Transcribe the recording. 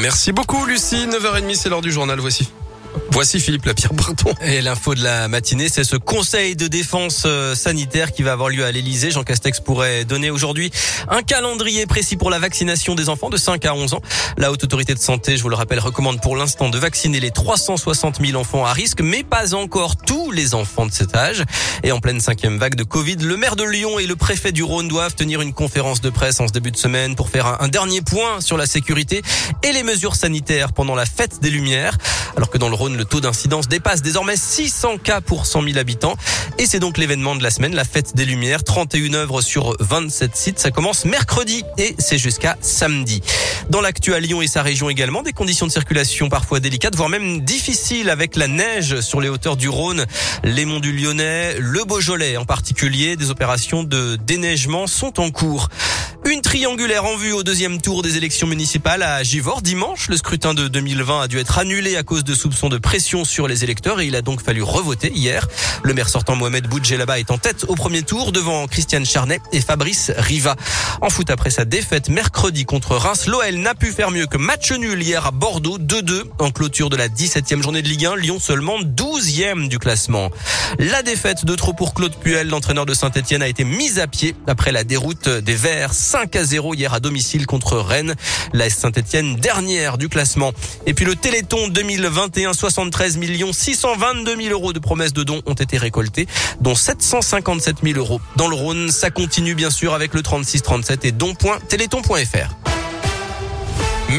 Merci beaucoup Lucie, 9h30 c'est l'heure du journal, voici. Voici Philippe Lapierre Breton. Et l'info de la matinée, c'est ce conseil de défense euh, sanitaire qui va avoir lieu à l'Elysée. Jean Castex pourrait donner aujourd'hui un calendrier précis pour la vaccination des enfants de 5 à 11 ans. La haute autorité de santé, je vous le rappelle, recommande pour l'instant de vacciner les 360 000 enfants à risque, mais pas encore tous les enfants de cet âge. Et en pleine cinquième vague de Covid, le maire de Lyon et le préfet du Rhône doivent tenir une conférence de presse en ce début de semaine pour faire un dernier point sur la sécurité et les mesures sanitaires pendant la fête des Lumières. Alors que dans le Rhône, le taux d'incidence dépasse désormais 600 cas pour 100 000 habitants. Et c'est donc l'événement de la semaine, la fête des Lumières. 31 œuvres sur 27 sites. Ça commence mercredi et c'est jusqu'à samedi. Dans l'actu à Lyon et sa région également, des conditions de circulation parfois délicates, voire même difficiles avec la neige sur les hauteurs du Rhône, les monts du Lyonnais, le Beaujolais en particulier. Des opérations de déneigement sont en cours. Une triangulaire en vue au deuxième tour des élections municipales à Givors dimanche. Le scrutin de 2020 a dû être annulé à cause de soupçons de pression sur les électeurs et il a donc fallu revoter hier. Le maire sortant Mohamed Boudjelaba est en tête au premier tour devant Christiane Charnet et Fabrice Riva. En foot après sa défaite mercredi contre Reims, l'OL n'a pu faire mieux que match nul hier à Bordeaux 2-2 en clôture de la 17e journée de Ligue 1. Lyon seulement 12e du classement. La défaite de trop pour Claude Puel, l'entraîneur de Saint-Etienne, a été mise à pied après la déroute des Verts 5 à 0 hier à domicile contre Rennes. La Saint-Etienne dernière du classement. Et puis le Téléthon 2021, 73 millions 622 000 euros de promesses de dons ont été récoltés, dont 757 000 euros dans le Rhône. Ça continue bien sûr avec le 36 37 et don.téléthon.fr.